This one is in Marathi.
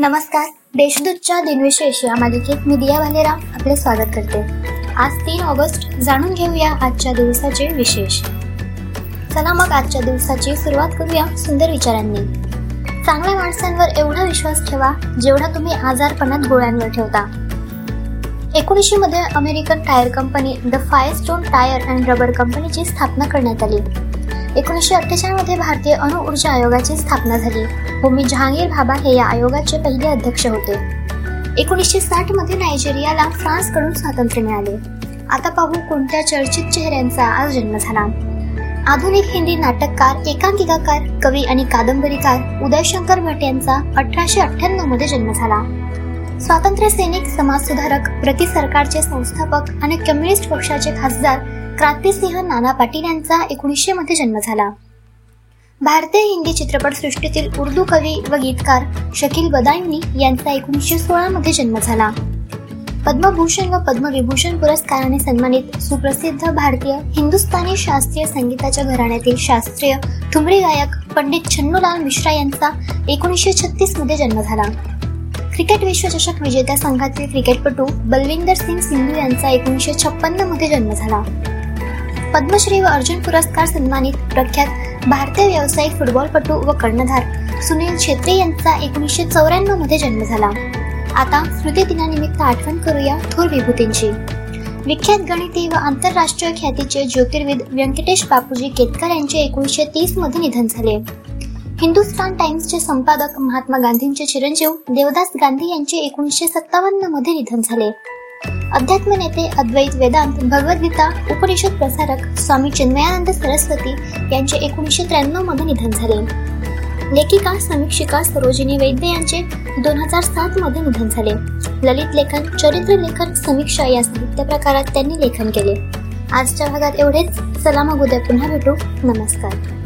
नमस्कार. देशदूतच्या दिनविशेष या मालिकेत मी दिया भालेराम आपले स्वागत करते. आज तीन ऑगस्ट जाणून घेऊया आजच्या दिवसाचे विशेष. चला मग आजच्या दिवसाची सुरुवात करूया सुंदर विचारांनी. चांगल्या माणसांवर एवढा विश्वास ठेवा जेवढा तुम्ही आजारपणात गोळ्यांवर ठेवता. एकोणीसशे मध्ये American tyre company the Firestone tyre and rubber कंपनीची स्थापना करण्यात आली. एकोणीसशे अठ्ठेचाळमध्ये भारतीय अणुऊर्जा आयोगाची स्थापना झाली. होमी जहांगीर भाभा हे या आयोगाचे पहिले अध्यक्ष होते. एकोणीसशे साठमध्ये नायजेरियाला फ्रान्सकडून स्वातंत्र्य मिळाले. आता पाहू कोणत्या चर्चित चेहऱ्यांचा आज जन्म झाला. आधुनिक हिंदी नाटककार एकांकिकाकार कवी आणि कादंबरीकार उदयशंकर भट यांचा अठराशे अठ्ठ्याण्णवमध्ये जन्म झाला. स्वातंत्र्य सैनिक समाजसुधारक प्रति सरकारचे संस्थापक आणि कम्युनिस्ट पक्षाचे खासदार क्रांतिसिंह नाना पाटील यांचा एकोणीसशे मध्ये जन्म झाला. भारतीय हिंदी चित्रपट सृष्टीतील उर्दू कवी व गीतकार शकील बदायनी यांचा एकोणीसशे सोळा मध्ये जन्म झाला. पद्मभूषण व पद्मविभूषण पुरस्काराने सन्मानित सुप्रसिद्ध भारतीय हिंदुस्थानी शास्त्रीय संगीताच्या घराण्यातील शास्त्रीय ठुमरी गायक पंडित छन्नूलाल मिश्रा यांचा एकोणीसशे छत्तीसमध्ये जन्म झाला. क्रिकेट विश्वचषक विजेत्या संघातील क्रिकेटपटू बलविंदर सिंग सिंधू यांचा एकोणीसशे छप्पन्नमध्ये जन्म झाला. पद्मश्री व अर्जुन पुरस्कार सन्मानित प्रख्यात भारतीय व्यावसायिक फुटबॉलपटू व कर्णधार सुनील छेत्री यांचा एकोणीसशे चौऱ्याण्णवमध्ये जन्म झाला. आता स्मृती दिनानिमित्त आठवण करूया थोर विभूतींची. विख्यात गणिती व आंतरराष्ट्रीय ख्यातीचे ज्योतिर्विद व्यंकटेश बापूजी केतकर यांचे एकोणीसशे तीसमध्ये निधन झाले. हिंदुस्तान टाइम्सचे संपादक महात्मा गांधींचे चिरंजीव देवदास गांधी यांचे एकोणीसशे सत्तावन्नमध्ये निधन झाले. अध्यात्म नेते अद्वैत वेदांत भगवद्गीता उपनिषद प्रसारक स्वामी चिन्मयानंद सरस्वती यांचे एकोणीसशे त्र्याण्णवमध्ये निधन झाले. लेखिका समीक्षिका सरोजिनी वैद्य यांचे दोन हजार सात मध्ये निधन झाले. ललित लेखन चरित्र लेखन समीक्षा या साहित्य प्रकारात त्यांनी लेखन केले. आजच्या भागात एवढेच. चला उद्या पुन्हा भेटू. नमस्कार.